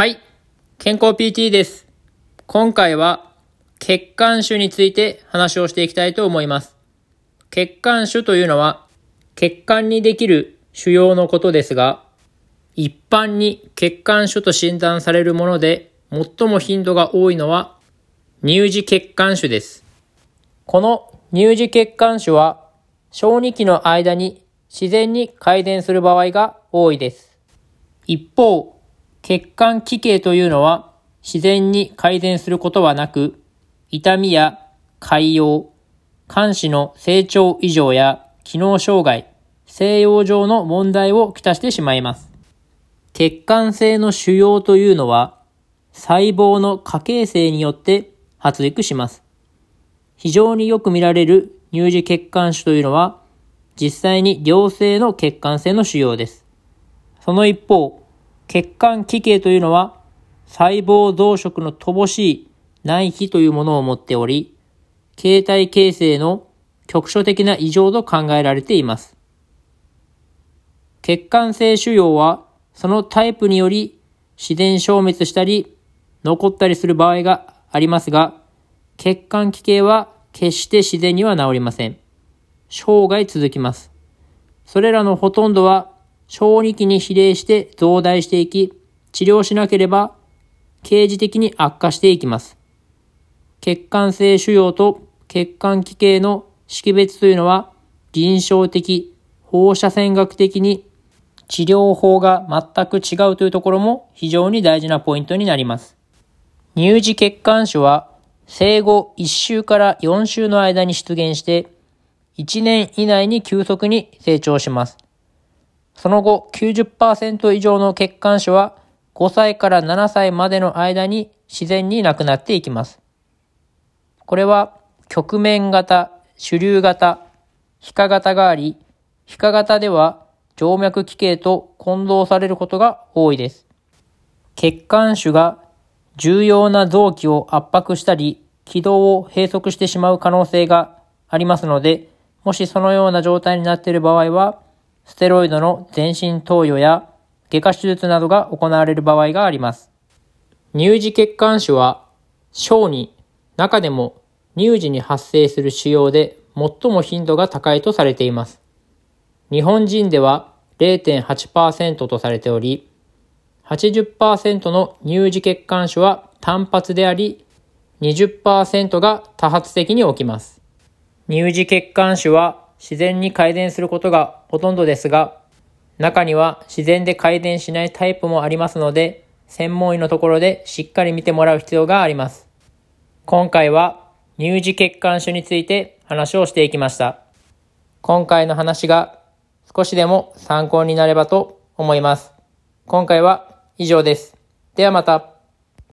はい。健康 PT です。今回は血管腫について話をしていきたいと思います。血管腫というのは血管にできる腫瘍のことですが、一般に血管腫と診断されるもので最も頻度が多いのは乳児血管腫です。この乳児血管腫は小児期の間に自然に改善する場合が多いです。一方、血管奇形というのは自然に改善することはなく、痛みや潰瘍、肝子の成長異常や機能障害、西洋上の問題をきたしてしまいます。血管性の腫瘍というのは細胞の過形成によって発育します。非常によく見られる乳児血管腫というのは実際に良性の血管性の腫瘍です。その一方、血管奇形というのは細胞増殖の乏しい内皮というものを持っており、形態形成の局所的な異常と考えられています。血管性腫瘍はそのタイプにより自然消滅したり残ったりする場合がありますが、血管奇形は決して自然には治りません。生涯続きます。それらのほとんどは小児期に比例して増大していき、治療しなければ刑事的に悪化していきます。血管性腫瘍と血管奇形の識別というのは臨床的、放射線学的に治療法が全く違うというところも非常に大事なポイントになります。乳児血管腫は生後1週から4週の間に出現して1年以内に急速に成長します。その後90%以上の血管腫は5歳から7歳までの間に自然になくなっていきます。これは曲面型、主流型、皮下型があり、皮下型では静脈奇形と混同されることが多いです。血管腫が重要な臓器を圧迫したり、軌道を閉塞してしまう可能性がありますので、もしそのような状態になっている場合は、ステロイドの全身投与や外科手術などが行われる場合があります。乳児血管腫は小児、中でも乳児に発生する腫瘍で最も頻度が高いとされています。日本人では0.8%とされており、80%の乳児血管腫は単発であり、20%が多発的に起きます。乳児血管腫は自然に改善することがほとんどですが、中には自然で改善しないタイプもありますので、専門医のところでしっかり見てもらう必要があります。今回は乳児血管腫について話をしていきました。今回の話が少しでも参考になればと思います。今回は以上です。ではまた。